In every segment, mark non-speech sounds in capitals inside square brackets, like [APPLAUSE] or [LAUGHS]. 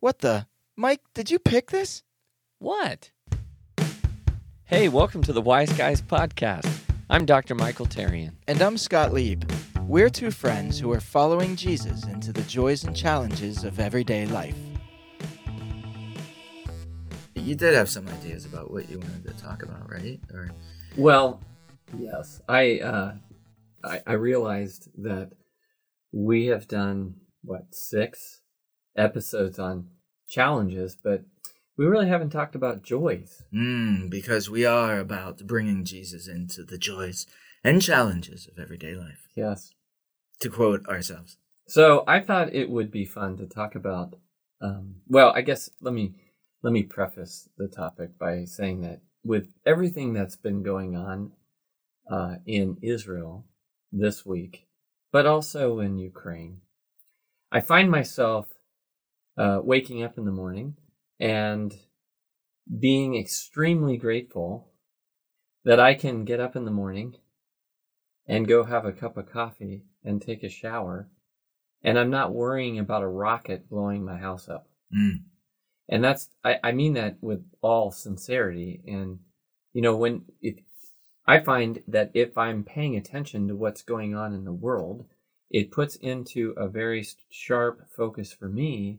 What the? Mike, did you pick this? What? Hey, welcome to the Wise Guys Podcast. I'm Dr. Michael Tarian. And I'm Scott Lieb. We're two friends who are following Jesus into the joys and challenges of everyday life. You did have some ideas about what you wanted to talk about, right? Or Well, yes. I uh I, I realized that we have done what, six episodes on challenges, but we really haven't talked about joys. Mm, because we are about bringing Jesus into the joys and challenges of everyday life, Yes. to quote ourselves. So I thought it would be fun to talk about. Um, well, I guess let me let me preface the topic by saying that with everything that's been going on uh, in Israel this week, but also in Ukraine, I find myself uh, waking up in the morning and being extremely grateful that I can get up in the morning and go have a cup of coffee and take a shower and I'm not worrying about a rocket blowing my house up. Mm. And that's I, I mean that with all sincerity. And you know, when if I find that if I'm paying attention to what's going on in the world, it puts into a very sharp focus for me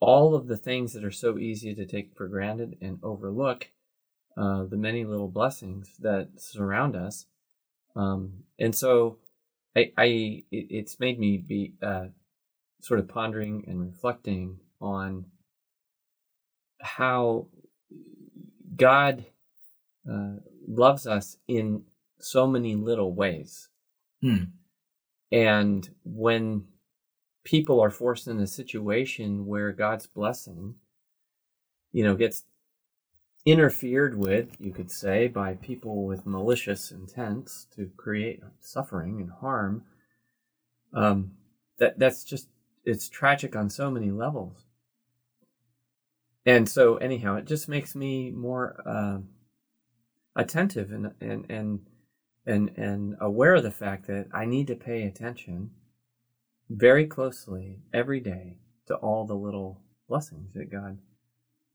all of the things that are so easy to take for granted and overlook, uh, the many little blessings that surround us. Um, and so I, I it, it's made me be uh, sort of pondering and reflecting on how God uh, loves us in so many little ways. Hmm. And when people are forced in a situation where God's blessing, you know, gets interfered with, you could say, by people with malicious intents to create suffering and harm, um, that that's just it's tragic on so many levels. And so, anyhow, it just makes me more uh, attentive and and and and and aware of the fact that I need to pay attention very closely every day to all the little blessings that God.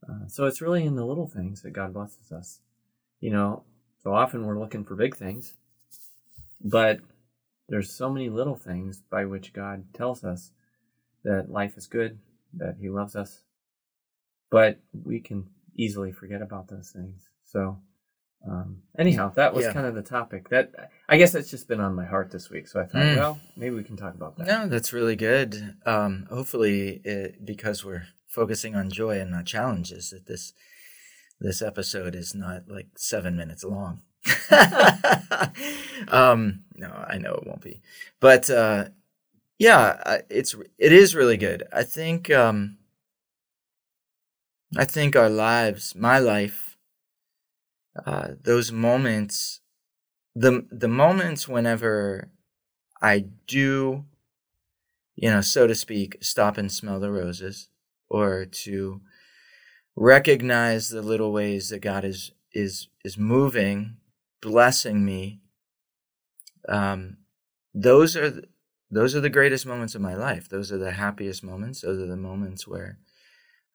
Uh, so it's really in the little things that God blesses us. You know, so often we're looking for big things, but there's so many little things by which God tells us that life is good, that He loves us, but we can easily forget about those things. So, um, anyhow, that was Yeah. kind of the topic. That I guess that's just been on my heart this week. So I thought, Mm. well, maybe we can talk about that. No, that's really good. Um, hopefully, it, because we're focusing on joy and not challenges, that this this episode is not like seven minutes long. [LAUGHS] um, no, I know it won't be, but uh, yeah, it's it is really good. I think um, I think our lives, my life, uh, those moments, the the moments whenever I do, you know, so to speak, stop and smell the roses, or to recognize the little ways that God is is is moving, blessing me. Um, those are th- those are the greatest moments of my life. Those are the happiest moments. Those are the moments where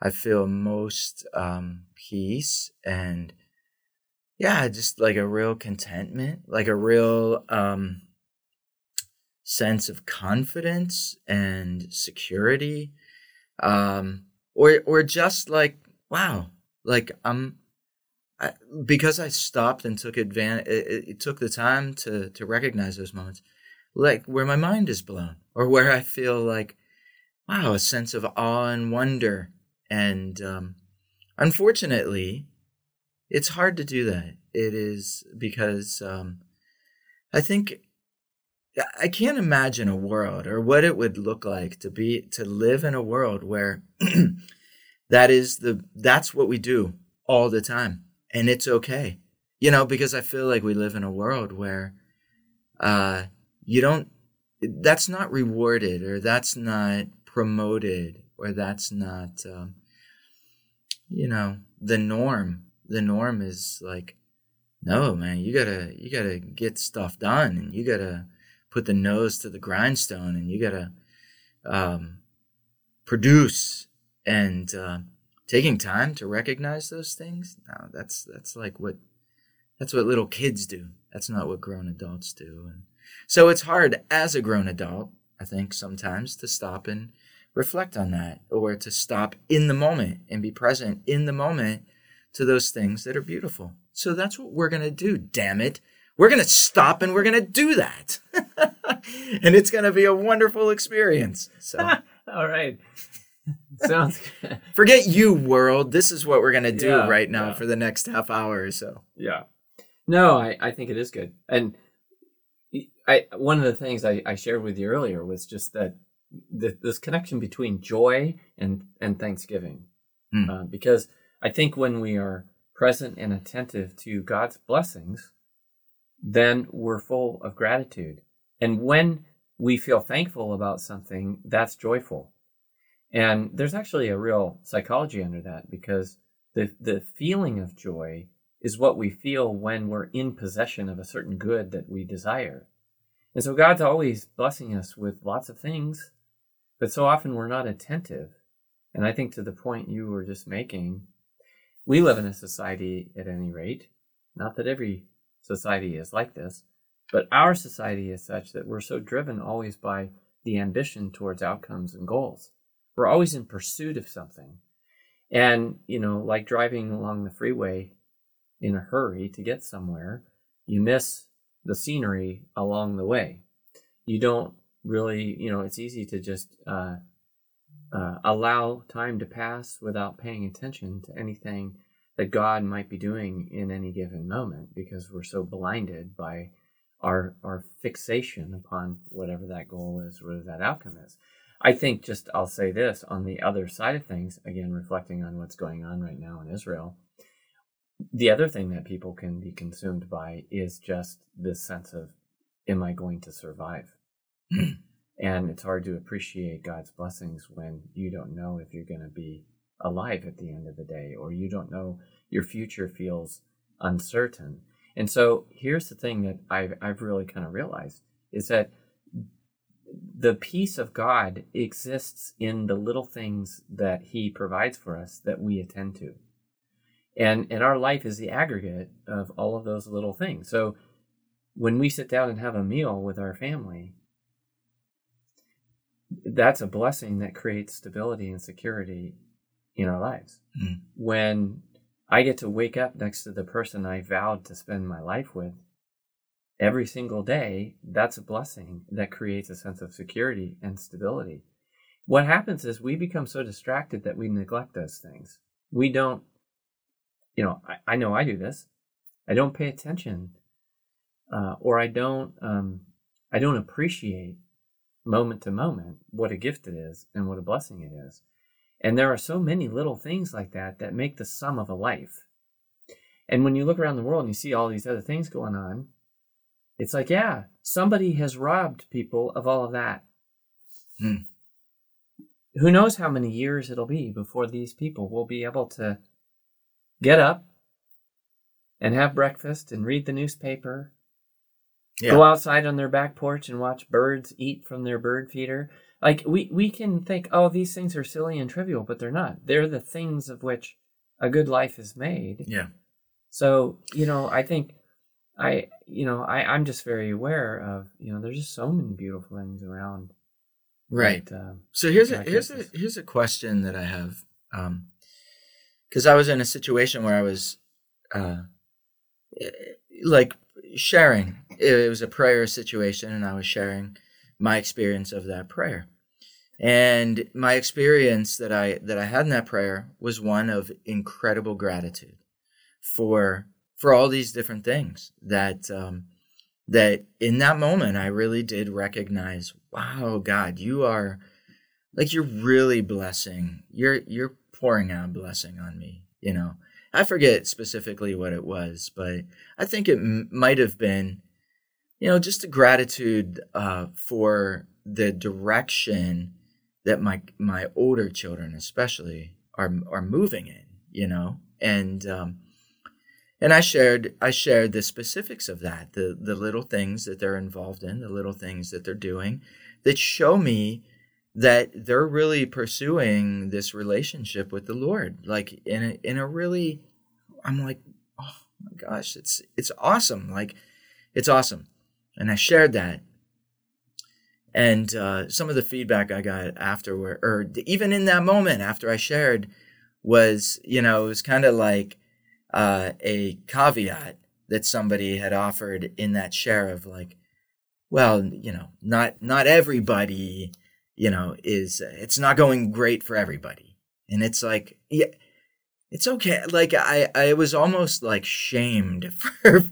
I feel most um, peace and yeah, just like a real contentment, like a real um, sense of confidence and security, um, or or just like wow, like I'm I, because I stopped and took advantage. It, it took the time to to recognize those moments, like where my mind is blown, or where I feel like wow, a sense of awe and wonder. And um, unfortunately, it's hard to do that. It is because um, I think I can't imagine a world or what it would look like to be to live in a world where [CLEARS THROAT] that is the that's what we do all the time and it's okay you know because i feel like we live in a world where uh you don't that's not rewarded or that's not promoted or that's not um, you know the norm the norm is like no man you gotta you gotta get stuff done and you gotta put the nose to the grindstone and you gotta um, produce and uh, taking time to recognize those things. No, that's that's like what that's what little kids do. That's not what grown adults do. And so it's hard as a grown adult, I think, sometimes to stop and reflect on that or to stop in the moment and be present in the moment to those things that are beautiful. So that's what we're going to do, damn it. We're going to stop and we're going to do that. [LAUGHS] and it's going to be a wonderful experience. So [LAUGHS] All right. Sounds good. [LAUGHS] forget you world. This is what we're going to do Yeah, right now yeah. for the next half hour or so. Yeah. No, I, I think it is good. And I one of the things I, I shared with you earlier was just that th- this connection between joy and, and thanksgiving. Hmm. Uh, because I think when we are present and attentive to God's blessings, then we're full of gratitude. And when we feel thankful about something, that's joyful. And there's actually a real psychology under that because the, the feeling of joy is what we feel when we're in possession of a certain good that we desire. And so God's always blessing us with lots of things, but so often we're not attentive. And I think to the point you were just making, we live in a society at any rate, not that every society is like this, but our society is such that we're so driven always by the ambition towards outcomes and goals. We're always in pursuit of something. And, you know, like driving along the freeway in a hurry to get somewhere, you miss the scenery along the way. You don't really, you know, it's easy to just uh, uh, allow time to pass without paying attention to anything that God might be doing in any given moment because we're so blinded by our our fixation upon whatever that goal is, whatever that outcome is. I think just I'll say this on the other side of things, again reflecting on what's going on right now in Israel. The other thing that people can be consumed by is just this sense of, am I going to survive? [CLEARS THROAT] and it's hard to appreciate God's blessings when you don't know if you're going to be alive at the end of the day, or you don't know your future feels uncertain. And so here's the thing that I've, I've really kind of realized is that the peace of God exists in the little things that He provides for us that we attend to. And, and our life is the aggregate of all of those little things. So when we sit down and have a meal with our family, that's a blessing that creates stability and security in our lives. Mm. When I get to wake up next to the person I vowed to spend my life with every single day, that's a blessing that creates a sense of security and stability. What happens is we become so distracted that we neglect those things. We don't, you know, I, I know I do this. I don't pay attention, uh, or I don't, um, I don't appreciate moment to moment what a gift it is and what a blessing it is. And there are so many little things like that that make the sum of a life. And when you look around the world and you see all these other things going on, it's like, yeah, somebody has robbed people of all of that. Hmm. Who knows how many years it'll be before these people will be able to get up and have breakfast and read the newspaper Yeah. go outside on their back porch and watch birds eat from their bird feeder. Like we we can think, oh, these things are silly and trivial, but they're not. They're the things of which a good life is made. Yeah. So you know, I think I you know I I'm just very aware of you know there's just so many beautiful things around. Right. um, So here's a here's a here's a question that I have, because I was in a situation where I was, uh, eh, like sharing. It was a prayer situation, and I was sharing my experience of that prayer, and my experience that I that I had in that prayer was one of incredible gratitude for for all these different things that um, that in that moment I really did recognize. Wow, God, you are like you're really blessing you're you're pouring out blessing on me you know i forget specifically what it was but i think it m- might have been you know just a gratitude uh, for the direction that my my older children especially are are moving in you know? And um and i shared i shared the specifics of that the the little things that they're involved in the little things that they're doing that show me that they're really pursuing this relationship with the Lord, like in a, in a really, I'm like, oh my gosh, it's it's awesome, like it's awesome, and I shared that, and uh, some of the feedback I got afterward, or even in that moment after I shared, was you know it was kind of like uh, a caveat that somebody had offered in that share of like, well, you know, not not everybody you know, is it's not going great for everybody. And it's like, yeah, it's okay. Like I, I was almost like shamed [LAUGHS] for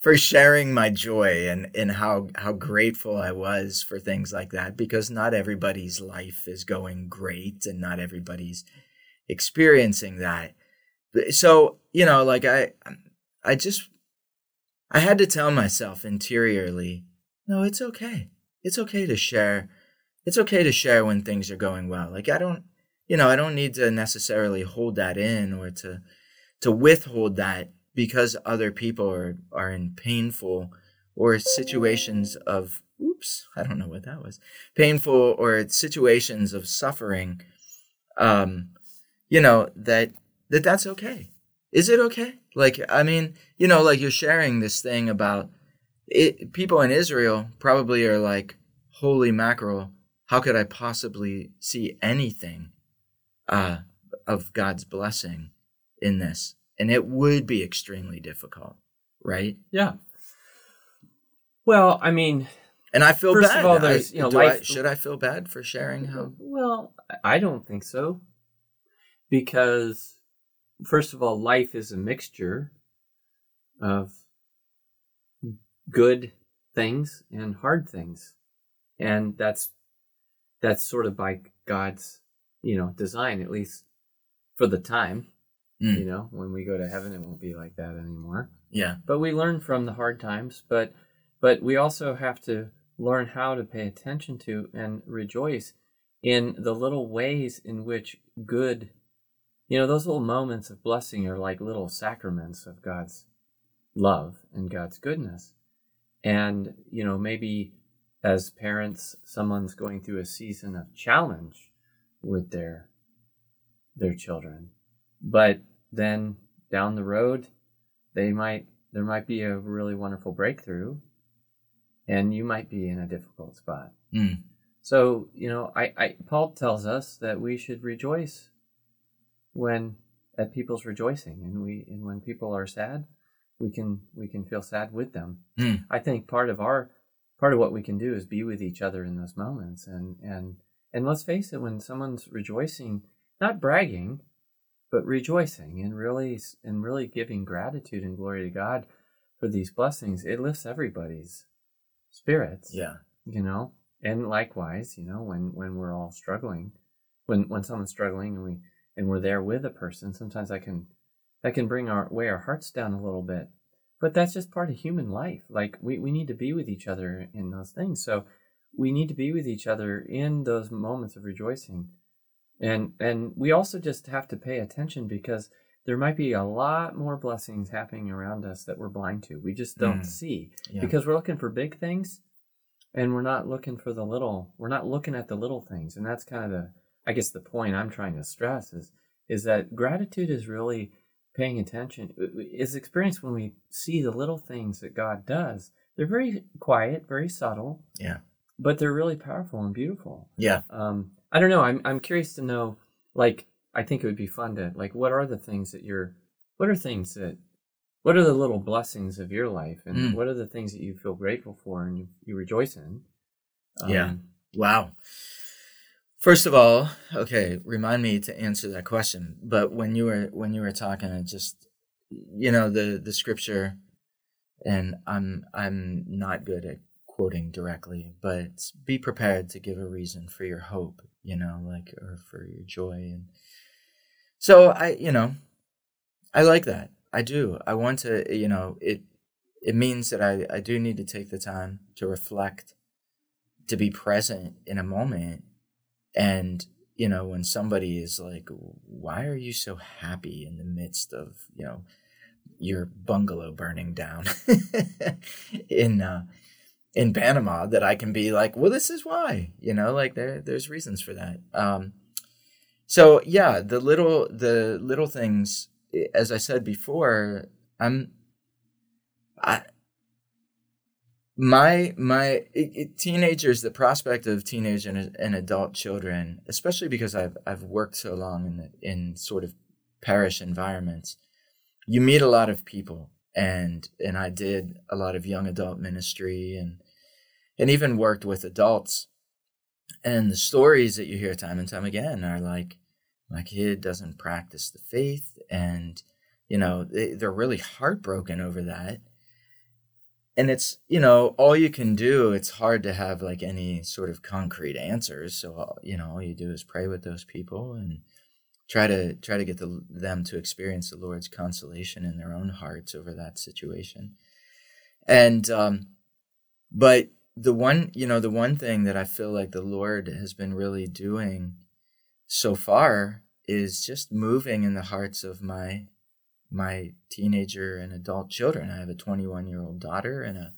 for sharing my joy and and how how grateful I was for things like that because not everybody's life is going great and not everybody's experiencing that. So, you know, like I I just I had to tell myself interiorly, no, it's okay. It's okay to share it's okay to share when things are going well. Like I don't, you know, I don't need to necessarily hold that in or to to withhold that because other people are are in painful or situations of oops, I don't know what that was. Painful or situations of suffering um you know that that that's okay. Is it okay? Like I mean, you know, like you're sharing this thing about it people in Israel probably are like holy mackerel how could I possibly see anything uh, of God's blessing in this? And it would be extremely difficult, right? Yeah. Well, I mean, and I feel first bad. Of all, there's, you know, life... I, should I feel bad for sharing how? Well, I don't think so, because first of all, life is a mixture of good things and hard things, and that's that's sort of by God's, you know, design, at least for the time. Mm. You know, when we go to heaven, it won't be like that anymore. Yeah. But we learn from the hard times, but but we also have to learn how to pay attention to and rejoice in the little ways in which good, you know, those little moments of blessing are like little sacraments of God's love and God's goodness. And, you know, maybe as parents, someone's going through a season of challenge with their their children. But then down the road, they might there might be a really wonderful breakthrough and you might be in a difficult spot. Mm. So, you know, I, I Paul tells us that we should rejoice when at people's rejoicing and we and when people are sad, we can we can feel sad with them. Mm. I think part of our part of what we can do is be with each other in those moments and and and let's face it when someone's rejoicing not bragging but rejoicing and really and really giving gratitude and glory to god for these blessings it lifts everybody's spirits yeah. you know? And likewise you know when when we're all struggling when when someone's struggling and we and we're there with a person sometimes that can that can bring our weigh our hearts down a little bit. But that's just part of human life. Like we, we need to be with each other in those things. So we need to be with each other in those moments of rejoicing and and we also just have to pay attention because there might be a lot more blessings happening around us that we're blind to we just don't mm. see yeah. because we're looking for big things and we're not looking for the little we're not looking at the little things and that's kind of the i guess the point i'm trying to stress is is that gratitude is really paying attention is experienced when we see the little things that God does. They're very quiet, very subtle. Yeah. But they're really powerful and beautiful. Yeah. Um, I don't know. I'm I'm curious to know. Like, I think it would be fun to like. What are the things that you're? What are things that? What are the little blessings of your life, and mm. what are the things that you feel grateful for and you, you rejoice in? Um, yeah. Wow. First of all, okay, remind me to answer that question. But when you were when you were talking, I just you know the the scripture, and I'm I'm not good at quoting directly, but be prepared to give a reason for your hope. You know, like or for your joy, and so I you know, I like that. I do. I want to. You know, it it means that I I do need to take the time to reflect, to be present in a moment and, you know, when somebody is like, why are you so happy in the midst of, you know, your bungalow burning down [LAUGHS] in, uh, in Panama that I can be like, well, this is why, you know, like there there's reasons for that. Um, so yeah, the little the little things, as I said before, I'm I my my it, it, teenagers the prospect of teenage and, and adult children especially because i've i've worked so long in the, in sort of parish environments you meet a lot of people and and i did a lot of young adult ministry and and even worked with adults. And the stories that you hear time and time again are like my kid doesn't practice the faith and you know they, they're really heartbroken over that. And it's you know all you can do it's hard to have like any sort of concrete answers. So uh, you know all you do is pray with those people and try to try to get the, them to experience the lord's consolation in their own hearts over that situation and um but the one you know the one thing that i feel like the lord has been really doing so far is just moving in the hearts of my my teenager and adult children. I have a 21 year old daughter and a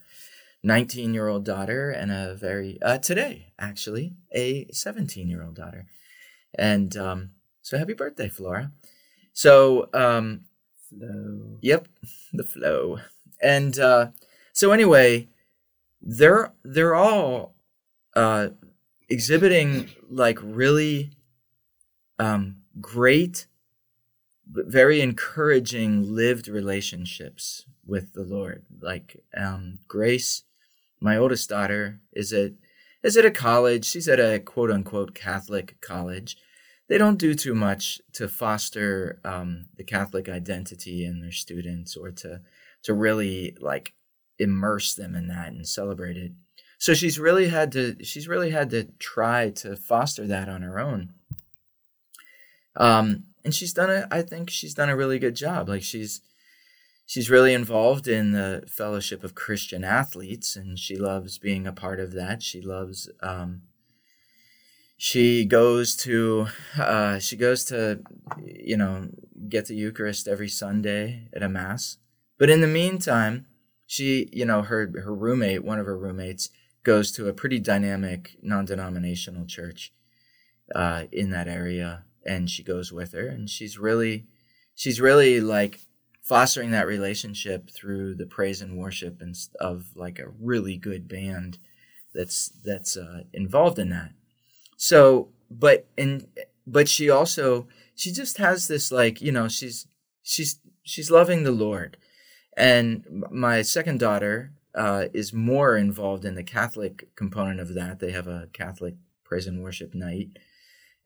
19 year old daughter, and a very, uh, today actually, a 17 year old daughter. And um, so happy birthday, Flora. So, um, flow. Yep, [LAUGHS] the flow. And uh, so, anyway, they're they're all uh, exhibiting like really um, great very encouraging lived relationships with the Lord. Like um, Grace, my oldest daughter, is at is at a college. She's at a quote unquote Catholic college. They don't do too much to foster um, the Catholic identity in their students or to to really like immerse them in that and celebrate it. So she's really had to she's really had to try to foster that on her own. Um, and she's done a I think she's done a really good job. Like she's she's really involved in the Fellowship of Christian Athletes, and she loves being a part of that. She loves. Um, she goes to uh, she goes to you know get the Eucharist every Sunday at a mass. But in the meantime, she you know her her roommate, one of her roommates, goes to a pretty dynamic non-denominational church uh, in that area and she goes with her and she's really she's really like fostering that relationship through the praise and worship and of like a really good band that's that's uh, involved in that so but and but she also she just has this like you know she's she's she's loving the lord. And my second daughter uh, is more involved in the catholic component of that. They have a catholic praise and worship night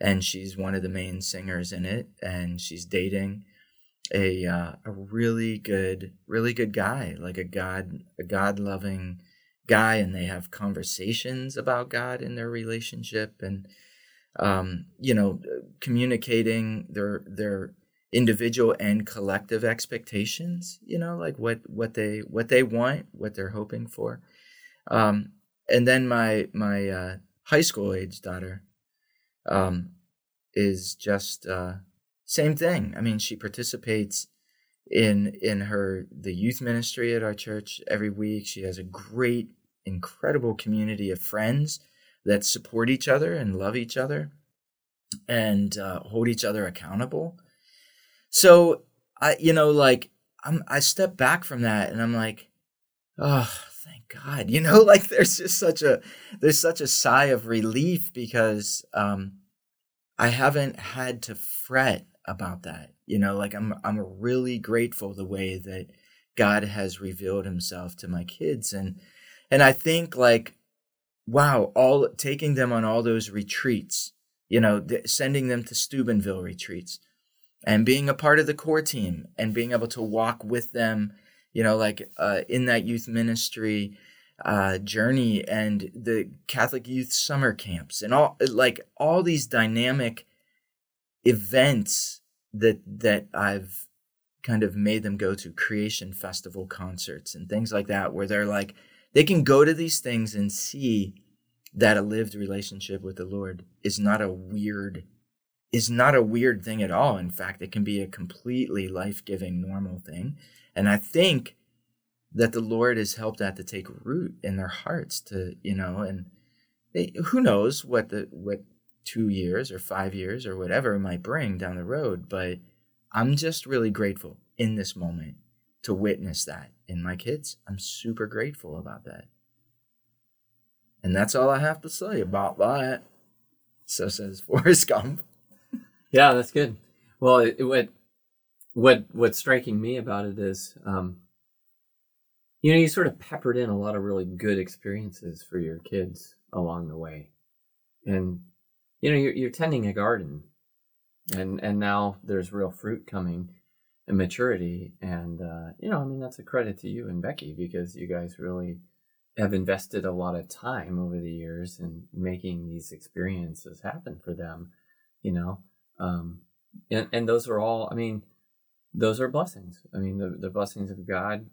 and she's one of the main singers in it and she's dating a uh, a really good really good guy like a god a god loving guy and they have conversations about god in their relationship and um, you know communicating their their individual and collective expectations you know like what what they what they want what they're hoping for um, and then my my uh, high school age daughter um, is just uh, same thing. I mean, she participates in in her the youth ministry at our church every week. She has a great, incredible community of friends that support each other and love each other and uh, hold each other accountable. So I, you know, like I'm, I step back from that and I'm like, oh, thank God. [LAUGHS] You know, like there's just such a there's such a sigh of relief because um, I haven't had to fret about that. You know, like I'm I'm really grateful the way that God has revealed himself to my kids and and I think like wow, all taking them on all those retreats, you know, th- sending them to Steubenville retreats and being a part of the core team and being able to walk with them, you know, like uh, in that youth ministry uh, journey and the Catholic youth summer camps and all like all these dynamic events that that I've kind of made them go to creation festival concerts and things like that where they're like they can go to these things and see that a lived relationship with the Lord is not a weird is not a weird thing at all. In fact, it can be a completely life-giving normal thing. And I think that the Lord has helped that to take root in their hearts to, you know, and they, who knows what the, what two years or five years or whatever might bring down the road. But I'm just really grateful in this moment to witness that in my kids. I'm super grateful about that. And that's all I have to say about that. So says [LAUGHS] Forrest Gump. Yeah, that's good. Well, it, what what what's striking me about it is, um, you know, you sort of peppered in a lot of really good experiences for your kids along the way, and you know, you're, you're tending a garden, and and now there's real fruit coming and maturity, and uh, you know, I mean, that's a credit to you and Becky because you guys really have invested a lot of time over the years in making these experiences happen for them, you know. Um, and, and those are all, I mean, those are blessings. I mean, the, the blessings of God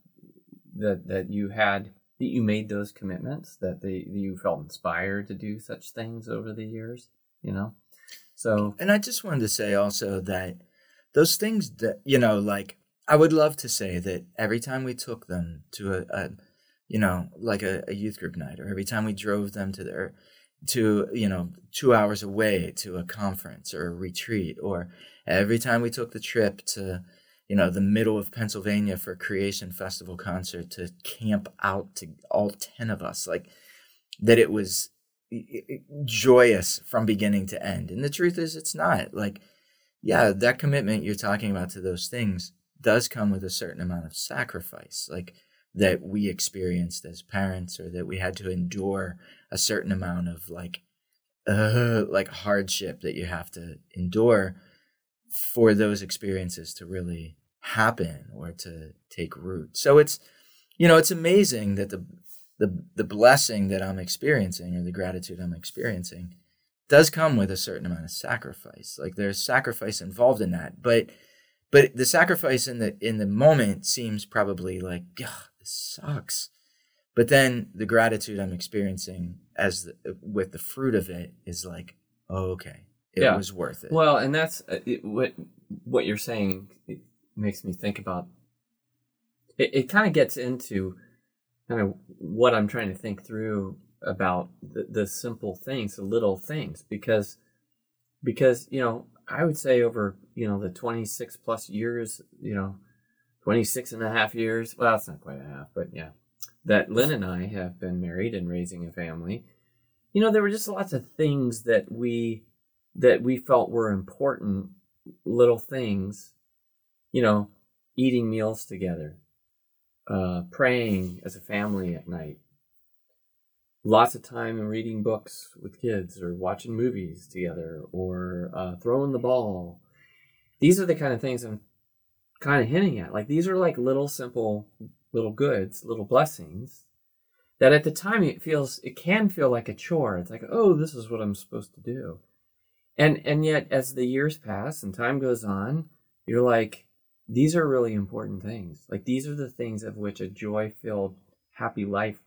that, that you had, that you made those commitments, that, they, that you felt inspired to do such things over the years, you know. So, and I just wanted to say also that those things that, you know, like, I would love to say that every time we took them to a, a you know, like a, a youth group night, or every time we drove them to their to you know two hours away to a conference or a retreat, or every time we took the trip to you know the middle of Pennsylvania for a Creation Festival concert to camp out to all ten of us, like that it was joyous from beginning to end. And the truth is, it's not like yeah, that commitment you're talking about to those things does come with a certain amount of sacrifice, like that we experienced as parents or that we had to endure a certain amount of like uh, like hardship that you have to endure for those experiences to really happen or to take root. So it's you know, it's amazing that the the the blessing that I'm experiencing or the gratitude I'm experiencing does come with a certain amount of sacrifice. Like there's sacrifice involved in that, but but the sacrifice in the in the moment seems probably like this sucks. But then the gratitude I'm experiencing as the, with the fruit of it is like, oh, okay, it yeah. was worth it. Well, and that's uh, it, what what you're saying. It makes me think about. It, it kind of gets into kind of what I'm trying to think through about the, the simple things, the little things, because because you know I would say over you know the 26 plus years, you know 26 and a half years. Well, it's not quite a half, but yeah. That Lynn and I have been married and raising a family. You know, there were just lots of things that we that we felt were important little things. You know, eating meals together, uh, praying as a family at night, lots of time reading books with kids or watching movies together or uh, throwing the ball. These are the kind of things I'm kind of hinting at. Like these are like little simple little goods, little blessings that at the time it feels it can feel like a chore. It's like, "Oh, this is what I'm supposed to do." And and yet as the years pass and time goes on, you're like these are really important things. Like these are the things of which a joy-filled happy life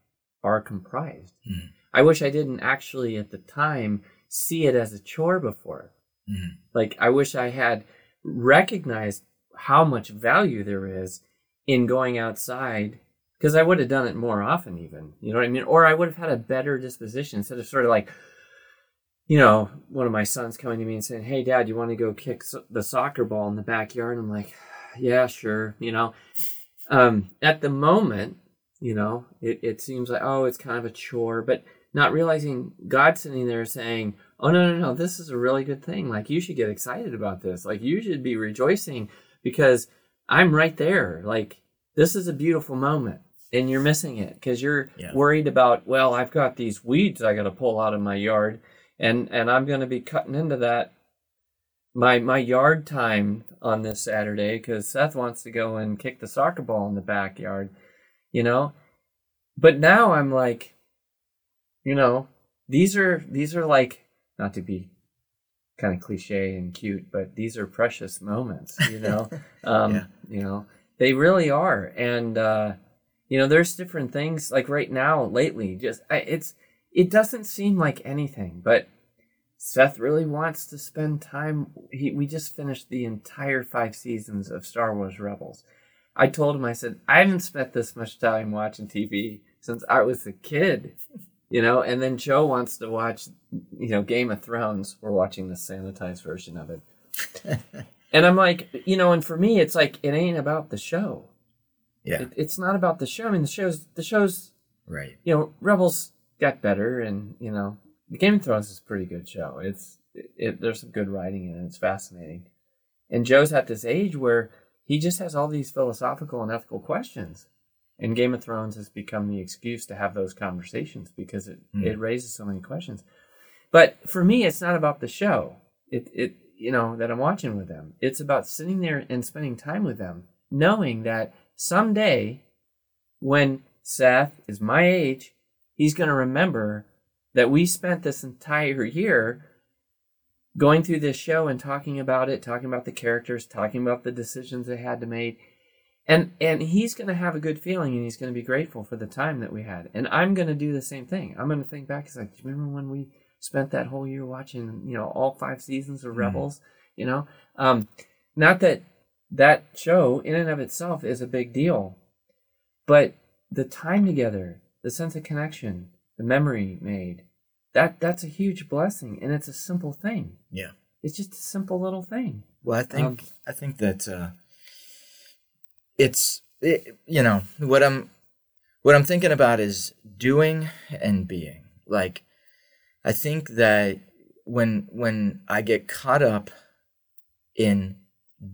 are comprised. Mm. I wish I didn't actually at the time see it as a chore before. Mm. Like I wish I had recognized how much value there is in going outside because I would have done it more often, even. You know what I mean? Or I would have had a better disposition instead of sort of like, you know, one of my sons coming to me and saying, Hey, dad, you want to go kick so- the soccer ball in the backyard? And I'm like, Yeah, sure. You know, um, at the moment, you know, it, it seems like, oh, it's kind of a chore, but not realizing God sitting there saying, Oh, no, no, no, this is a really good thing. Like, you should get excited about this. Like, you should be rejoicing because I'm right there. Like, this is a beautiful moment and you're missing it because you're yeah. worried about, well, I've got these weeds I got to pull out of my yard and, and I'm going to be cutting into that my, my yard time on this Saturday because Seth wants to go and kick the soccer ball in the backyard, you know? But now I'm like, you know, these are, these are like, not to be kind of cliche and cute, but these are precious moments, you know. [LAUGHS] um, yeah. You know, they really are, and uh, you know, there's different things. Like right now, lately, just I, it's it doesn't seem like anything, but Seth really wants to spend time. He, we just finished the entire five seasons of Star Wars Rebels. I told him, I said, I haven't spent this much time watching TV since I was a kid, you know. And then Joe wants to watch, you know, Game of Thrones. We're watching the sanitized version of it, [LAUGHS] and I'm like, you know, and for me, it's like it ain't about the show. Yeah. It, it's not about the show. I mean, the show's the show's, right. you know, Rebels got better, and you know, the Game of Thrones is a pretty good show. It's it, it there's some good writing in it. It's fascinating, and Joe's at this age where he just has all these philosophical and ethical questions. And Game of Thrones has become the excuse to have those conversations because it, Mm. it raises so many questions. But for me, it's not about the show. It it you know that I'm watching with them. It's about sitting there and spending time with them, knowing that someday, when Seth is my age, he's going to remember that we spent this entire year going through this show and talking about it, talking about the characters, talking about the decisions they had to make. And and he's going to have a good feeling and he's going to be grateful for the time that we had. And I'm going to do the same thing. I'm going to think back it's like, do you remember when we spent that whole year watching, you know, all five seasons of Mhm. Rebels, you know? Um not that that show in and of itself is a big deal, but the time together, the sense of connection, the memory made, that that's a huge blessing and it's a simple thing. Yeah. It's just a simple little thing. Well, I think Um, I think that uh, it's it, you know what I'm what I'm thinking about is doing and being. Like, I think that when when I get caught up in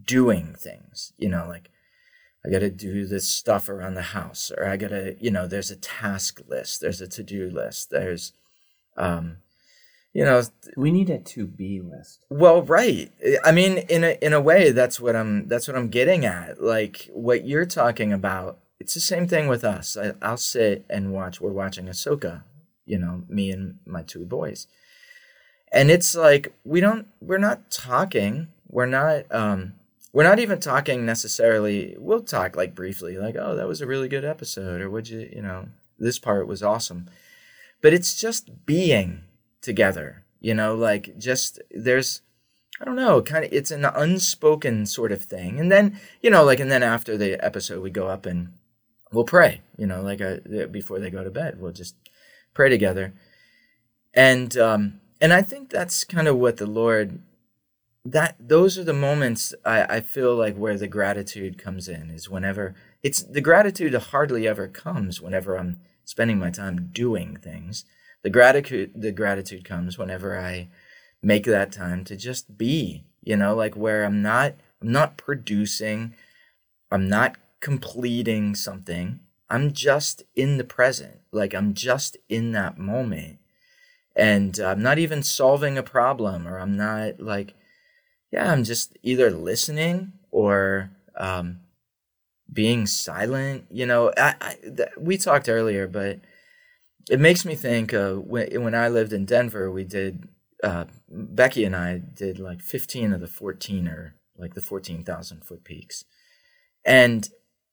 doing things, you know, like I got to do this stuff around the house, or I got to, you know, there's a task list, there's a to do list, there's, um, you know, We need a to be list. well, right. I mean, in a in a way, that's what I'm that's what I'm getting at. Like what you're talking about. It's the same thing with us. I, I'll sit and watch. We're watching Ahsoka. You know, me and my two boys, and it's like we don't. We're not talking. We're not. Um, we're not even talking necessarily. We'll talk like briefly, like, "Oh, that was a really good episode," or "Would you?" You know, this part was awesome. But it's just being together you know like just there's i don't know kind of it's an unspoken sort of thing. And then you know like and then after the episode we go up and we'll pray you know like uh before they go to bed we'll just pray together. And um and i think that's kind of what the lord that those are the moments I, I feel like where the gratitude comes in is whenever it's the gratitude hardly ever comes whenever i'm spending my time doing things. The gratitude the gratitude comes whenever i make that time to just be you know like where i'm not i'm not producing i'm not completing something. I'm just in the present. Like i'm just in that moment. And i'm not even solving a problem or i'm not like yeah i'm just either listening or um being silent you know i, I th- we talked earlier but it makes me think uh, when, when I lived in Denver, we did, uh, Becky and I did like 15 of the 14 or like the 14,000 foot peaks. And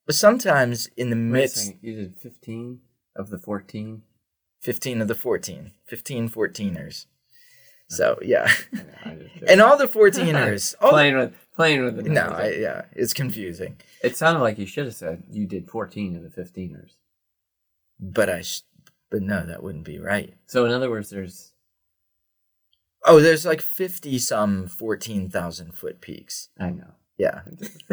but sometimes in the midst, you did 15 of the 14? 15 of the 14, 15 14ers. So yeah. I know, I just- [LAUGHS] and all the 14ers. [LAUGHS] all playing with playing with the no. I, yeah, it's confusing. it sounded like you should have said you did 14 of the 15ers. But I, sh- but no, that wouldn't be right. So in other words, there's Oh, there's like 50 some 14,000 foot peaks. I know. Yeah. [LAUGHS] [LAUGHS]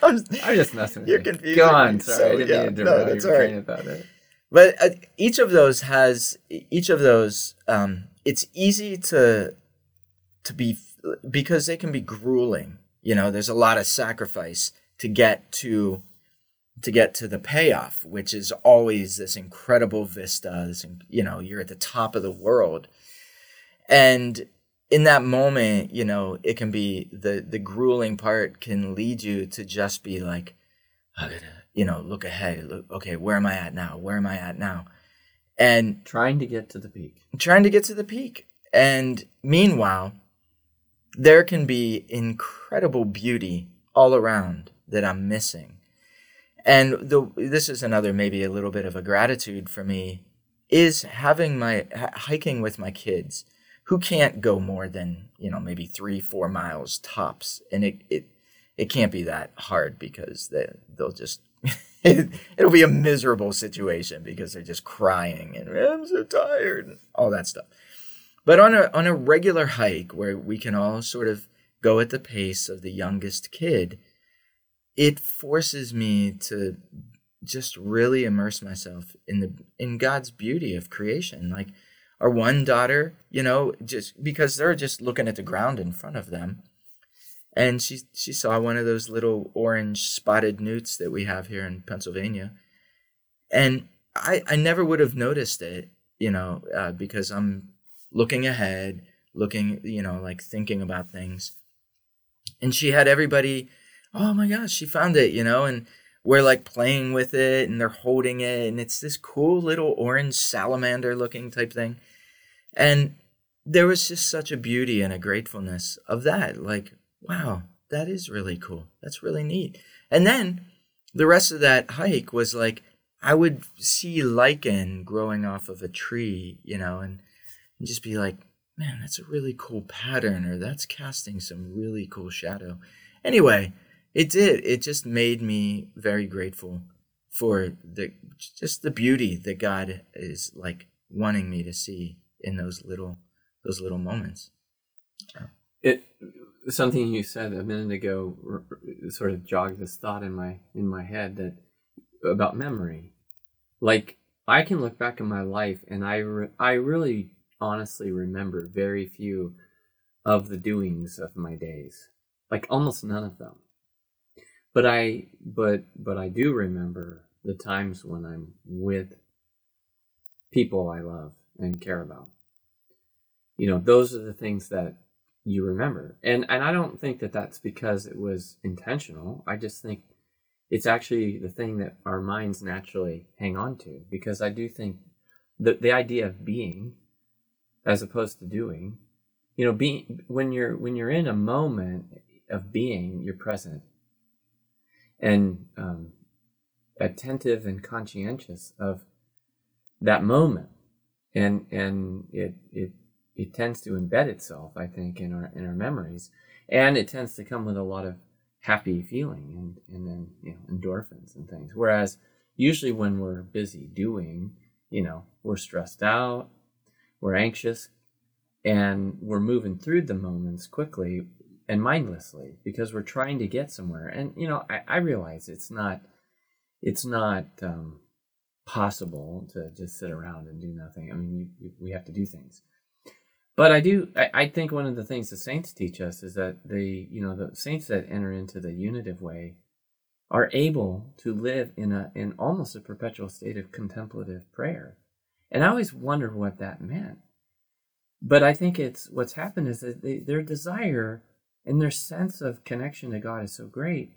I'm, I'm just messing with You're you. confusing Go on. Sorry, so, I didn't yeah, mean to no, that's all right. of thought but uh, each of those has each of those um it's easy to to be because they can be grueling you know there's a lot of sacrifice to get to to get to the payoff which is always this incredible vista this, you know you're at the top of the world. And in that moment you know it can be the the grueling part can lead you to just be like you know look ahead look okay where am i at now? Where am i at now? And Trying to get to the peak. trying to get to the peak. And meanwhile there can be incredible beauty all around that i'm missing and the this is another maybe a little bit of a gratitude for me is having my hiking with my kids who can't go more than you know maybe three four miles tops and it it it can't be that hard because they, they'll just [LAUGHS] it'll be a miserable situation because they're just crying and I'm so tired and all that stuff. But on a on a regular hike where we can all sort of go at the pace of the youngest kid, it forces me to just really immerse myself in the in God's beauty of creation. Like our one daughter, you know, just because they're just looking at the ground in front of them. And she she saw one of those little orange spotted newts that we have here in Pennsylvania. And I I never would have noticed it, you know, uh, because I'm looking ahead, looking, you know, like thinking about things. And she had everybody, oh my gosh, she found it, you know, and we're like playing with it and they're holding it and it's this cool little orange salamander looking type thing. And there was just such a beauty and a gratefulness of that. Like, wow, that is really cool. That's really neat. And then the rest of that hike was like I would see lichen growing off of a tree, you know, and, and just be like, man, that's a really cool pattern, or that's casting some really cool shadow. Anyway, it did. It just made me very grateful for the just the beauty that God is like wanting me to see in those little those little moments. It something you said a minute ago sort of jogged this thought in my in my head that about memory. Like I can look back in my life and I re, I really honestly remember very few of the doings of my days. Like almost none of them. But I but but I do remember the times when I'm with people I love and care about. You know, those are the things that you remember. And and I don't think that that's because it was intentional. I just think it's actually the thing that our minds naturally hang on to because I do think the the idea of being as opposed to doing, you know, being when you're when you're in a moment of being, you're present. And um, attentive and conscientious of that moment, and and it it it tends to embed itself, I think, in our in our memories, and it tends to come with a lot of happy feeling and and then you know endorphins and things. Whereas usually when we're busy doing, you know, we're stressed out, we're anxious, and we're moving through the moments quickly and mindlessly because we're trying to get somewhere. And you know, I, I realize it's not it's not um, possible to just sit around and do nothing. I mean, you, we have to do things. But I do. I, I, think one of the things the saints teach us is that the you know the saints that enter into the unitive way are able to live in a in almost a perpetual state of contemplative prayer, and I always wonder what that meant. But I think it's what's happened is that they, their desire and their sense of connection to God is so great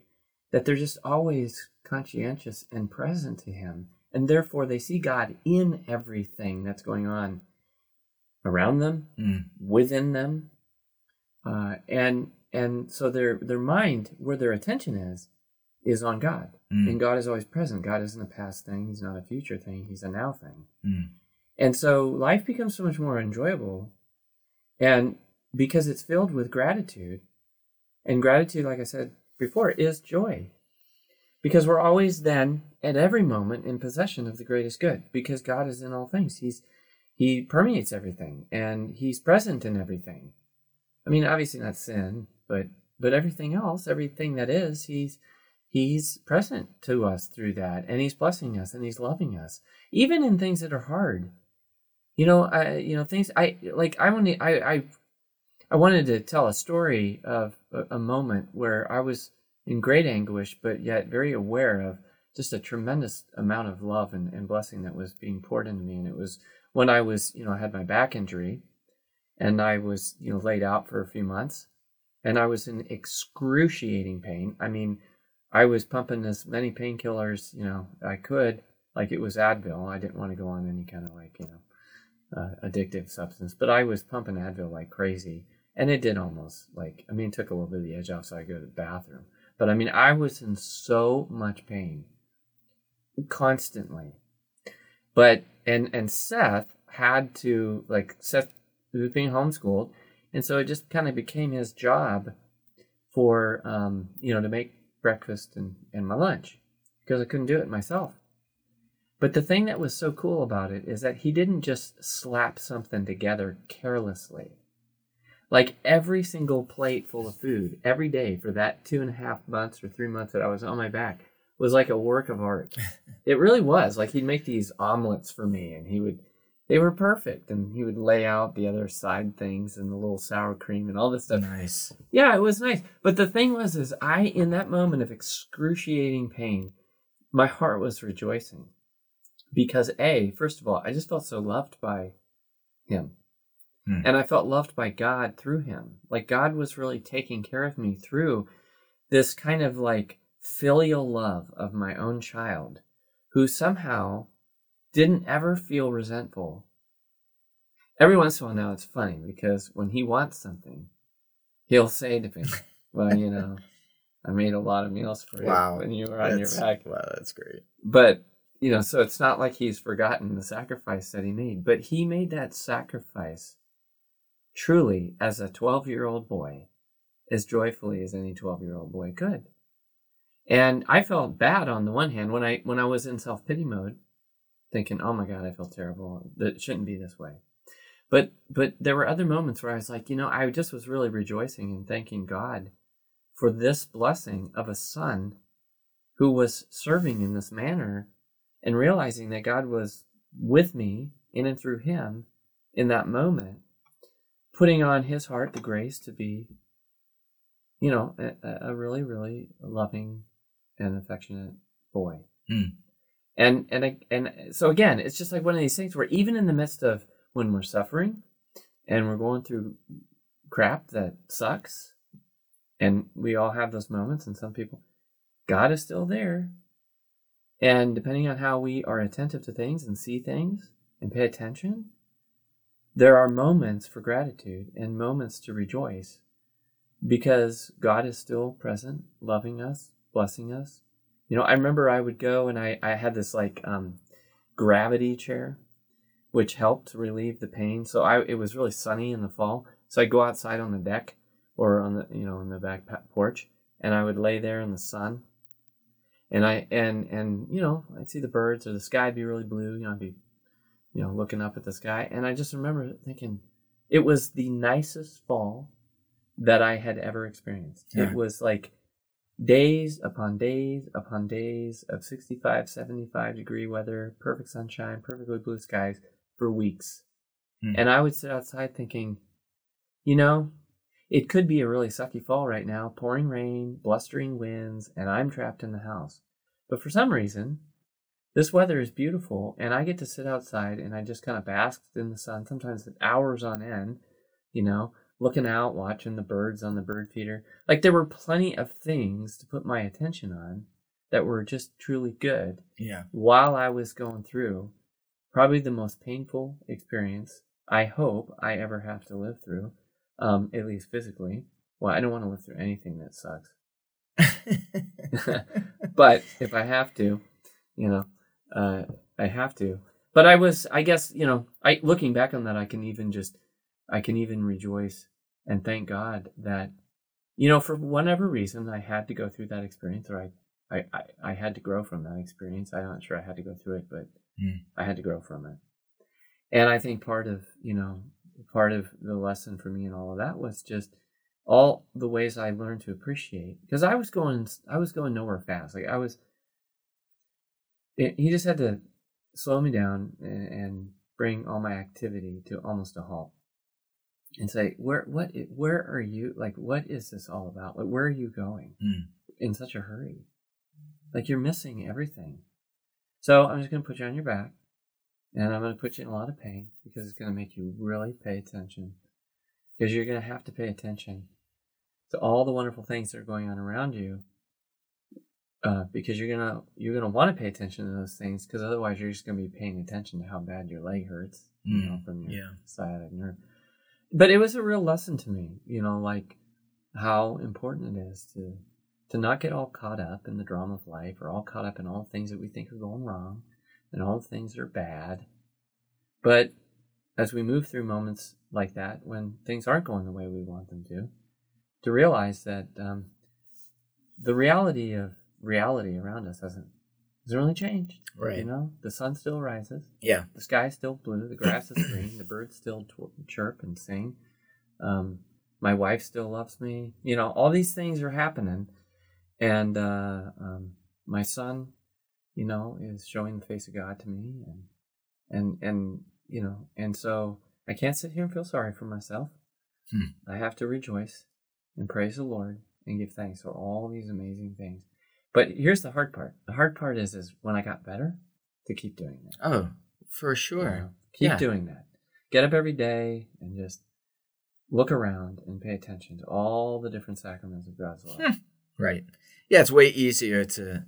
that they're just always conscientious and present to Him, and therefore they see God in everything that's going on around them, mm. within them, uh, and and so their their mind, where their attention is, is on God, mm. and God is always present. God isn't a past thing; He's not a future thing; He's a now thing. Mm. And so life becomes so much more enjoyable, and because it's filled with gratitude, and gratitude, like I said before, is joy. Because we're always then, at every moment, in possession of the greatest good. Because God is in all things. He's he permeates everything and he's present in everything. I mean, obviously not sin, but but everything else, everything that is, he's he's present to us through that and he's blessing us and he's loving us even in things that are hard you know i you know things i like i to i i i wanted to tell a story of a, a moment where i was in great anguish but yet very aware of just a tremendous amount of love and, and blessing that was being poured into me and it was when I was, you know, I had my back injury and I was, you know, laid out for a few months and I was in excruciating pain. I mean, I was pumping as many painkillers, you know, I could, like it was Advil. I didn't want to go on any kind of like, you know, uh, addictive substance, but I was pumping Advil like crazy. And it did almost like, I mean, it took a little bit of the edge off so I go to the bathroom. But I mean, I was in so much pain constantly. But and and Seth had to like Seth was being homeschooled, and so it just kind of became his job for um, you know to make breakfast and, and my lunch because I couldn't do it myself. But the thing that was so cool about it is that he didn't just slap something together carelessly. Like every single plate full of food every day for that two and a half months or three months that I was on my back was like a work of art. [LAUGHS] it really was. Like he'd make these omelets for me and he would they were perfect and he would lay out the other side things and the little sour cream and all this stuff. Nice. Yeah, it was nice. But the thing was is I in that moment of excruciating pain, my heart was rejoicing. Because A, first of all, I just felt so loved by him. Hmm. And I felt loved by God through him. Like God was really taking care of me through this kind of like filial love of my own child who somehow didn't ever feel resentful. Every once in a while now it's funny because when he wants something, he'll say to me, [LAUGHS] Well, you know, I made a lot of meals for you Wow. when you were on your back. Wow, that's great. But, you know, so it's not like he's forgotten the sacrifice that he made, but he made that sacrifice truly as a 12 year old boy, as joyfully as any 12 year old boy could. And I felt bad on the one hand when I when I was in self pity mode, thinking, "Oh my God, I feel terrible. That shouldn't be this way." But but there were other moments where I was like, you know, I just was really rejoicing and thanking God for this blessing of a son who was serving in this manner, and realizing that God was with me in and through him in that moment, putting on his heart the grace to be, you know, a, a really really loving and affectionate boy. Hmm. And and and so again, it's just like one of these things where even in the midst of when we're suffering and we're going through crap that sucks, and we all have those moments, and some people, God is still there. And depending on how we are attentive to things and see things and pay attention, there are moments for gratitude and moments to rejoice because God is still present, loving us, blessing us. You know, I remember I would go and I, I had this like um, gravity chair, which helped relieve the pain. So I it was really sunny in the fall, so I'd go outside on the deck or on the you know on the back porch, and I would lay there in the sun. And I and and you know I'd see the birds or the sky would be really blue. You know I'd be you know looking up at the sky, and I just remember thinking it was the nicest fall that I had ever experienced. Yeah. It was like days upon days upon days of 65, 75 degree weather, perfect sunshine, perfectly blue skies for weeks. Hmm. And I would sit outside thinking, you know, it could be a really sucky fall right now, pouring rain, blustering winds, and I'm trapped in the house. But for some reason, this weather is beautiful, and I get to sit outside and I just kind of bask in the sun, sometimes hours on end, you know, looking out, watching the birds on the bird feeder. Like there were plenty of things to put my attention on that were just truly good Yeah. while I was going through probably the most painful experience I hope I ever have to live through, um, at least physically. Well, I don't want to live through anything that sucks. [LAUGHS] but if I have to, you know, uh, I have to. But I was, I guess, you know, I looking back on that, I can even just, I can even rejoice and thank God that, you know, for whatever reason, I had to go through that experience, or I, I, I, I had to grow from that experience. I'm not sure I had to go through it, but Mm. I had to grow from it. And I think part of, you know, part of the lesson for me and all of that was just all the ways I learned to appreciate because I was going, I was going nowhere fast. Like I was, it, he just had to slow me down and, and bring all my activity to almost a halt and say, where, what, where are you? Like, what is this all about? Like, where are you going Mm. in such a hurry? Like you're missing everything. So I'm just going to put you on your back and I'm going to put you in a lot of pain because it's going to make you really pay attention. Because you're going to have to pay attention to all the wonderful things that are going on around you. Uh, because you're gonna you're gonna want to pay attention to those things because otherwise you're just gonna be paying attention to how bad your leg hurts, you know, Mm, from your yeah. sciatic nerve. But it was a real lesson to me, you know, like how important it is to to not get all caught up in the drama of life or all caught up in all the things that we think are going wrong and all the things that are bad. But as we move through moments like that, when things aren't going the way we want them to, to realize that um, the reality of reality around us hasn't hasn't really changed. Right. You know, the sun still rises, Yeah. the sky is still blue, the grass is green, the birds still tw- chirp and sing. Um, my wife still loves me. You know, all these things are happening, and uh, um, my son, you know, is showing the face of God to me, and and and you know, and so I can't sit here and feel sorry for myself. Hmm. I have to rejoice and praise the Lord and give thanks for all these amazing things. But here's the hard part. The hard part is is when I got better to keep doing that. Oh, for you sure. know? Keep Yeah. doing that. Get up every day and just look around and pay attention to all the different sacraments of God's love. Hmm. Right. Yeah, it's way easier to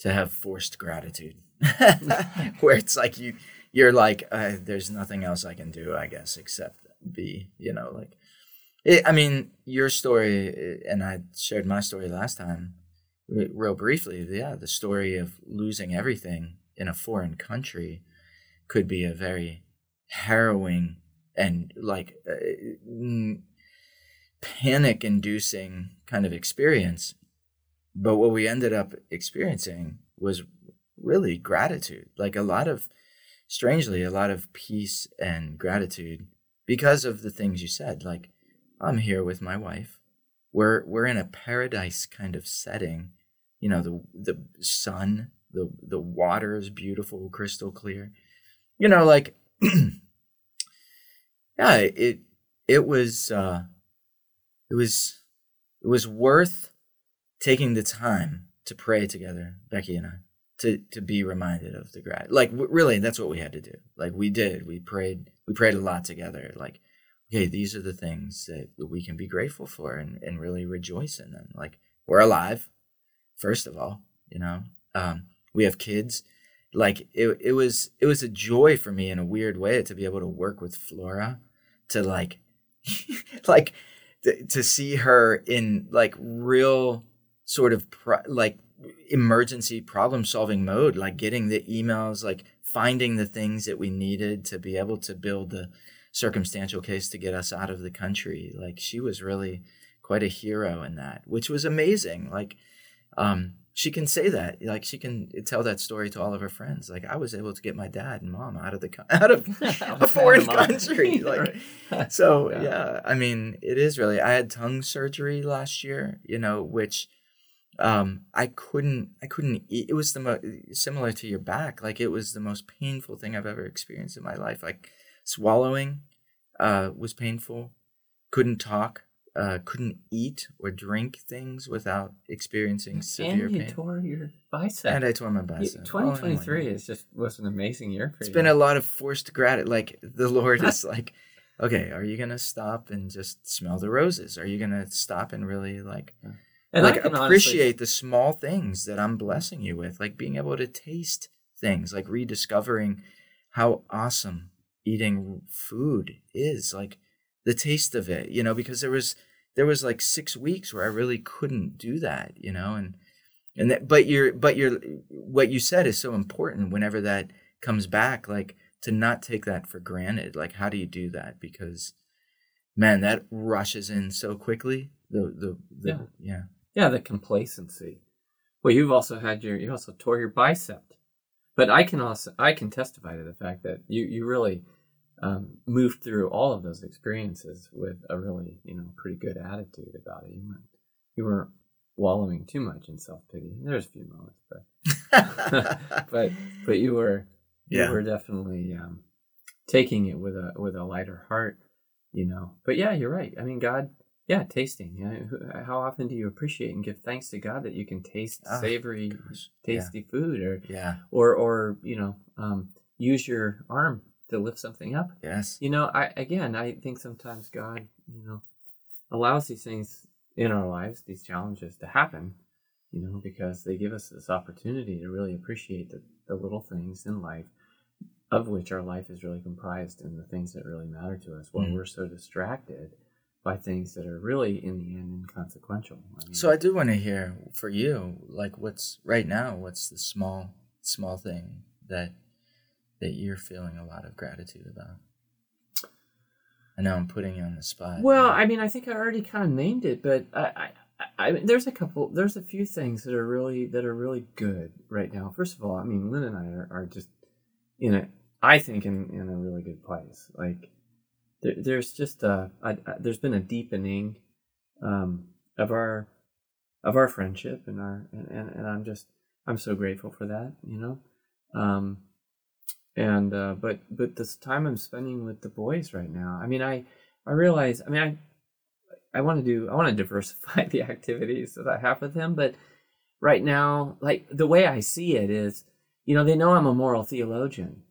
to have forced gratitude, [LAUGHS] where it's like you you're like, uh, there's nothing else I can do, I guess, except be, you know, like. It, I mean, your story, uh, and I shared my story last time, real briefly. Yeah, the story of losing everything in a foreign country could be a very harrowing and like uh, panic inducing kind of experience. But what we ended up experiencing was really gratitude, like a lot of, strangely, a lot of peace and gratitude because of the things you said. Like, I'm here with my wife. We're we're in a paradise kind of setting. You know, the the sun, the the water is beautiful, crystal clear. You know, like [CLEARS THROAT] yeah, it it was uh it was it was worth taking the time to pray together, Becky and I, to to be reminded of the grat. Like w- really, that's what we had to do. Like we did. We prayed. We prayed a lot together. Like, okay, these are the things that we can be grateful for and and really rejoice in them. Like we're alive, first of all. You know, um, we have kids. Like it, it was it was a joy for me in a weird way to be able to work with Flora, to like, [LAUGHS] like to, to see her in like real sort of pro- like emergency problem solving mode like getting the emails like finding the things that we needed to be able to build the circumstantial case to get us out of the country. Like she was really quite a hero in that which was amazing. Like um she can say that like she can tell that story to all of her friends. Like i was able to get my dad and mom out of the [LAUGHS] out of [LAUGHS] [LAUGHS] a foreign country. Like so Yeah. yeah. i mean it is really i had tongue surgery last year you know which um i couldn't i couldn't eat it was the most similar to your back like it was the most painful thing i've ever experienced in my life like swallowing uh was painful couldn't talk uh couldn't eat or drink things without experiencing severe and you pain tore your bicep. and i tore my bicep 2023 Oh, is just was an amazing year for it's you. been a lot of forced gratitude. Like the [LAUGHS] Lord is [LAUGHS] like, okay, are you gonna stop and just smell the roses? Are you gonna stop and really like, and I like can honestly- appreciate the small things that I'm blessing you with, like being able to taste things, like rediscovering how awesome eating food is, like the taste of it, you know, because there was there was like six weeks where I really couldn't do that, you know, and and that, but you're but you're what you said is so important whenever that comes back, like to not take that for granted. Like, how do you do that? Because man, that rushes in so quickly. The the, the Yeah. yeah. Yeah, the complacency. Well, you've also had your you also tore your bicep, but I can also I can testify to the fact that you you really um, moved through all of those experiences with a really you know pretty good attitude about it. You weren't you weren't wallowing too much in self pity. There's a few moments, but [LAUGHS] but but you were you Yeah. were definitely um, taking it with a with a lighter heart, you know. But yeah, you're right. I mean, God, yeah, tasting. How often do you appreciate and give thanks to God that you can taste Oh, savory, gosh. Yeah. tasty food, or yeah. or or you know, um, use your arm to lift something up? Yes. You know, I again, I think sometimes God, you know, allows these things in our lives, these challenges to happen, you know, because they give us this opportunity to really appreciate the, the little things in life, of which our life is really comprised and the things that really matter to us, while Mm. we're so distracted by things that are really, in the end, inconsequential. I mean, So I do want to hear for you, like what's right now, what's the small small thing that that you're feeling a lot of gratitude about? I know I'm putting you on the spot. Well, I mean, I think I already kind of named it, but I, I, I mean, there's a couple, there's a few things that are really that are really good right now. First of all, I mean, Lynn and I are, are just in a, I think, in in a really good place. Like, there, there's just a, a, a, there's been a deepening um, of our of our friendship and our and, and, and I'm just I'm so grateful for that, you know. Um, and uh, but but this time I'm spending with the boys right now. I mean, I I realize. I mean, I I want to do. I want to [LAUGHS] diversify the activities that I have with them, but right now, like the way I see it is, you know, they know I'm a moral theologian,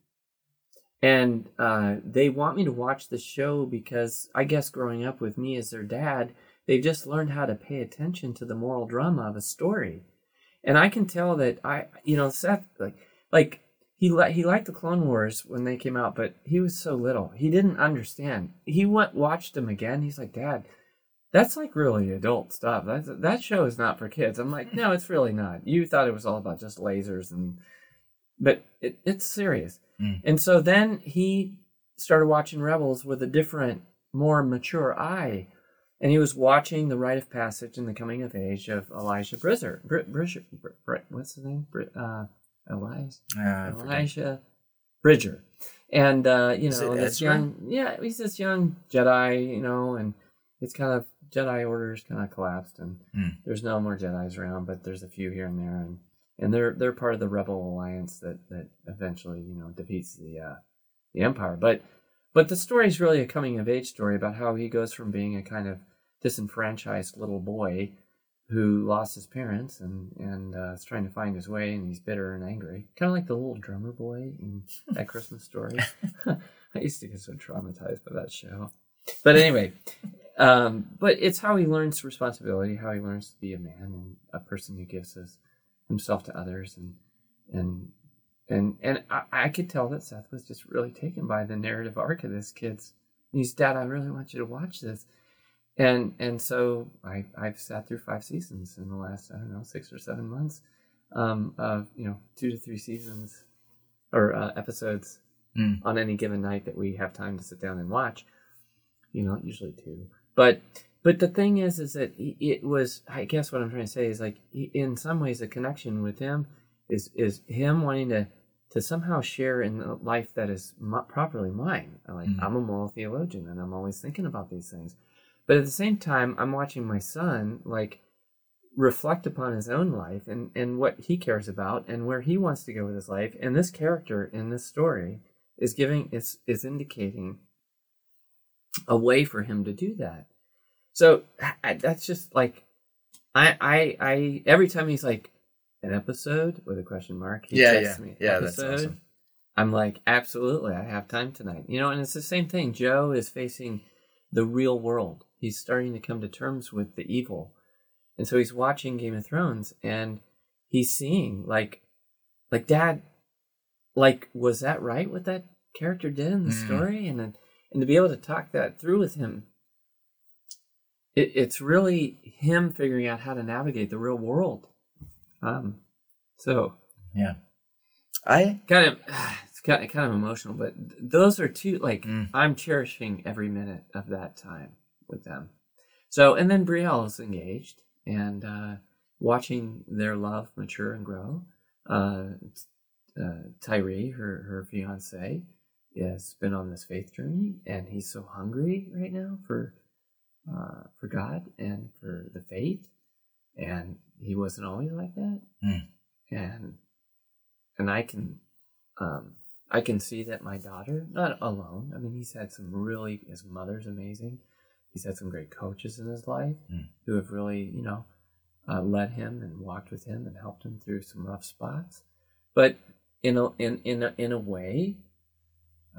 and uh, they want me to watch the show because I guess growing up with me as their dad, they've just learned how to pay attention to the moral drama of a story, and I can tell that I, you know, Seth, like like he li- he liked the Clone Wars when they came out, but he was so little. He didn't understand. He went watched them again. He's like, Dad, that's like really adult stuff. That that show is not for kids. I'm like, no, it's really not. You thought it was all about just lasers and, but it, it's serious. Mm. And so then he started watching Rebels with a different, more mature eye. And he was watching the rite of passage and the coming of age of Elijah Brizzer. Br- Bridger, Br- Br- what's his name? Br- uh, Elijah. Ah, forget. Elijah Bridger. And uh, you know, this Ezra? young yeah, he's this young Jedi, you know, and it's kind of Jedi orders kind of collapsed and Hmm. there's no more Jedi's around, but there's a few here and there and and they're they're part of the rebel alliance that that eventually, you know, defeats the uh the Empire. But but the story is really a coming of age story about how he goes from being a kind of disenfranchised little boy who lost his parents and and uh, is trying to find his way and he's bitter and angry, kind of like the little drummer boy in that Christmas story. [LAUGHS] [LAUGHS] I used to get so traumatized by that show, but anyway, um, but it's how he learns responsibility, how he learns to be a man and a person who gives his, himself to others, and and and and I, I could tell that Seth was just really taken by the narrative arc of this kid's. He's, Dad, I really want you to watch this and and so I I've sat through five seasons in the last I don't know six or seven months um, of you know two to three seasons or uh, episodes Mm. on any given night that we have time to sit down and watch. You know, usually two. But but the thing is, is that it was. I guess what I'm trying to say is like in some ways the connection with him is is him wanting to to somehow share in a life that is properly mine. Like Mhm. I'm a moral theologian and I'm always thinking about these things. But at the same time, I'm watching my son like reflect upon his own life and, and what he cares about and where he wants to go with his life. And this character in this story is giving is is indicating a way for him to do that. So that's just like I I I every time he's like an episode with a question mark, he Yeah, texts yeah. me Yeah, that's episode. awesome. I'm like, absolutely, I have time tonight. You know, and it's the same thing. Joe is facing the real world. He's starting to come to terms with the evil. And so he's watching Game of Thrones and he's seeing like like dad like was that right what that character did in the Mm. story and then and to be able to talk that through with him it, it's really him figuring out how to navigate the real world um so Yeah. I kind of [SIGHS] it's kind of, kind of emotional but those are two like Mm. i'm cherishing every minute of that time with them so and then brielle is engaged and uh watching their love mature and grow uh, uh tyree her her fiance has been on this faith journey and he's so hungry right now for uh for god and for the faith and he wasn't always like that Mm. and and I can um I can see that my daughter not alone. I mean, he's had some really his mother's amazing. He's had some great coaches in his life Mm. who have really you know uh, led him and walked with him and helped him through some rough spots. But in a in in a, in a way,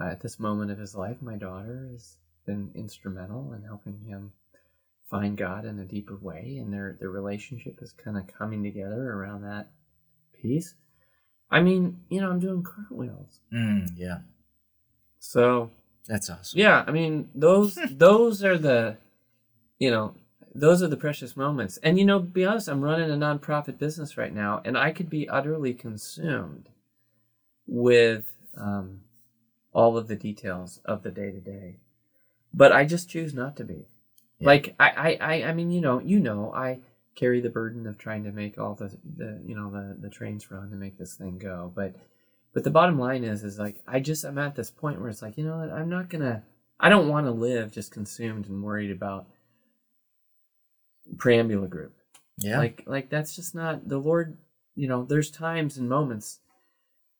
uh, at this moment of his life, my daughter has been instrumental in helping him find God in a deeper way, and their their relationship is kind of coming together around that piece. I mean, you know, I'm doing cartwheels, mm, yeah. so That's awesome. yeah. I mean, those [LAUGHS] those are the, you know, those are the precious moments. And you know, be honest, I'm running a nonprofit business right now, and I could be utterly consumed with um, all of the details of the day to day. But I just choose not to be. Yeah. Like I, I, I, mean, you know, you know, I carry the burden of trying to make all the, the, you know, the the trains run to make this thing go. But, but the bottom line is, is like I just I'm at this point where it's like, you know what, I'm not gonna, I don't want to live just consumed and worried about preambula group. Yeah. Like like that's just not the Lord. You know, there's times and moments,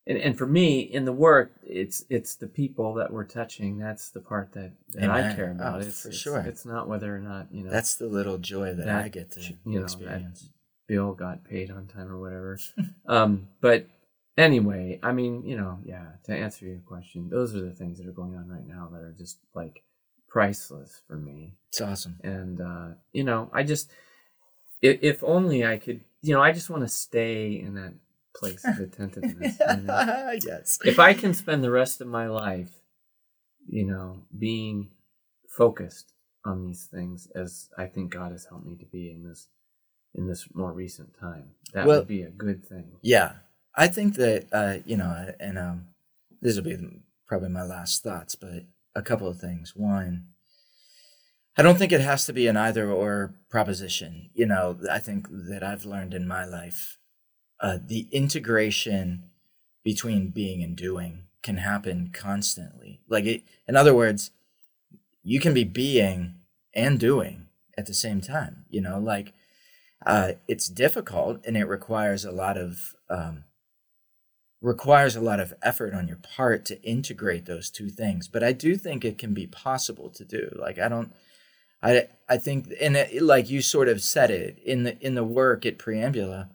and and for me in the work, it's it's the people that we're touching. That's the part that, that I care about. Oh, it's, for it's- sure. It's not whether or not you know That's the little joy that, that I get to you know, experience. bill got paid on time or whatever. [LAUGHS] um, but anyway, I mean, you know, yeah. To answer your question, those are the things that are going on right now that are just like priceless for me It's awesome. and uh, you know, I just if, if only I could, you know, I just want to stay in that place of attentiveness. you know? [LAUGHS] yes. If I can spend the rest of my life, you know, being focused on these things as I think God has helped me to be in this in this more recent time, that Well- would be a good thing. Yeah, I think that uh, you know, and um, this will be probably my last thoughts, but a couple of things. One, I don't think it has to be an either or proposition. You know, I think that I've learned in my life, uh, the integration between being and doing can happen constantly. Like it, in other words, you can be being and doing at the same time. You know, like uh, it's difficult and it requires a lot of um, requires a lot of effort on your part to integrate those two things but i do think it can be possible to do like i don't i i think and it, like you sort of said it in the in the work at preambula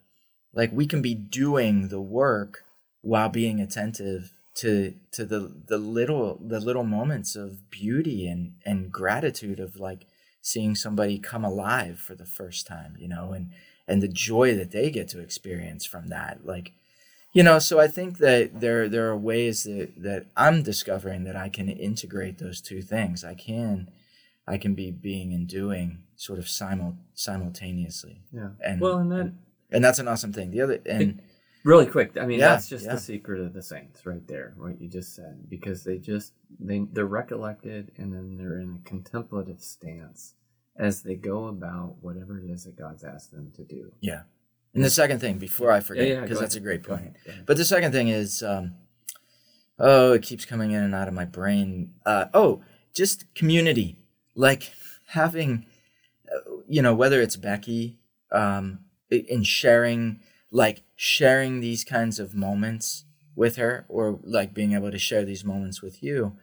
like we can be doing the work while being attentive to to the the little the little moments of beauty and and gratitude of like seeing somebody come alive for the first time you know and and the joy that they get to experience from that. Like you know so i think that there there are ways that that i'm discovering that i can integrate those two things. I can i can be being and doing sort of simul- simultaneously. Yeah. and well, and that and that's an awesome thing the other and really quick i mean Yeah, that's just yeah. the secret of the saints right there what you just said because they just they they're recollected and then they're in a contemplative stance as they go about whatever it is that god's asked them to do yeah and the second thing before i forget Yeah, yeah, because go that's a ahead, great go point ahead, go ahead. But the second thing is, um, oh, it keeps coming in and out of my brain. Uh, oh, just community, like having, uh, you know, whether it's Becky, um, in sharing, like sharing these kinds of moments with her, or like being able to share these moments with you,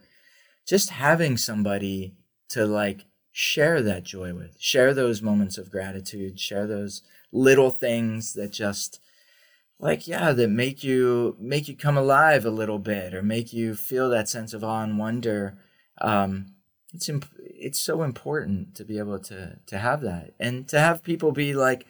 just having somebody to like share that joy with, share those moments of gratitude, share those little things that just like yeah that make you make you come alive a little bit or make you feel that sense of awe and wonder. Um it's imp- it's so important to be able to to have that and to have people be like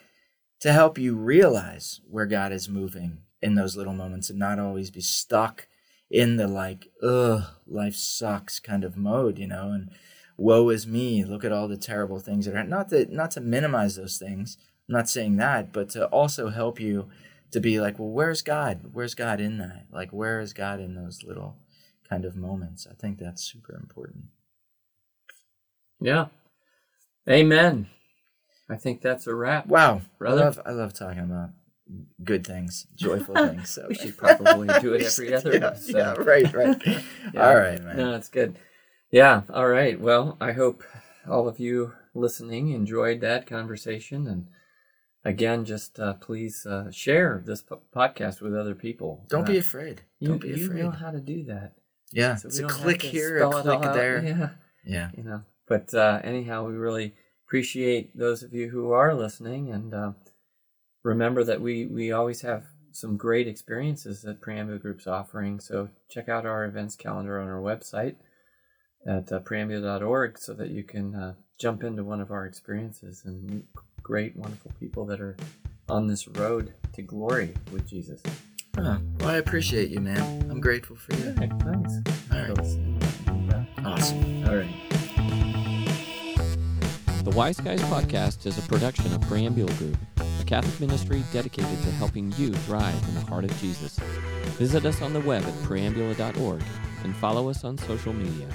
to help you realize where God is moving in those little moments and not always be stuck in the like ugh life sucks kind of mode you know and woe is me look at all the terrible things that are not that not to minimize those things i'm not saying that but to also help you to be like well where's god? Where's god in that? Like where is god in those little kind of moments? I think that's super important. Yeah. Amen i think that's a wrap wow Brother? i love i love talking about good things joyful [LAUGHS] things so we should probably do [LAUGHS] it every other yeah, episode. yeah right right [LAUGHS] Yeah. all right man No, it's good. Yeah. All right. Well, I hope all of you listening enjoyed that conversation. And again, just uh, please uh, share this po- podcast with other people. don't Uh, be afraid You, don't be afraid. you know how to do that. yeah So it's a click here a click there Yeah. yeah You know. But uh, anyhow, we really appreciate those of you who are listening, and uh, remember that we we always have some great experiences that Preambula Group's offering. So check out our events calendar on our website at uh, preambula.org so that you can uh, jump into one of our experiences and meet great, wonderful people that are on this road to glory with Jesus. Well, I appreciate you, man. I'm grateful for you. Okay, [LAUGHS] thanks. All right. Awesome. All right. The Wise Guys podcast is a production of Preambula Group, a Catholic ministry dedicated to helping you thrive in the heart of Jesus. Visit us on the web at preambula.org and follow us on social media.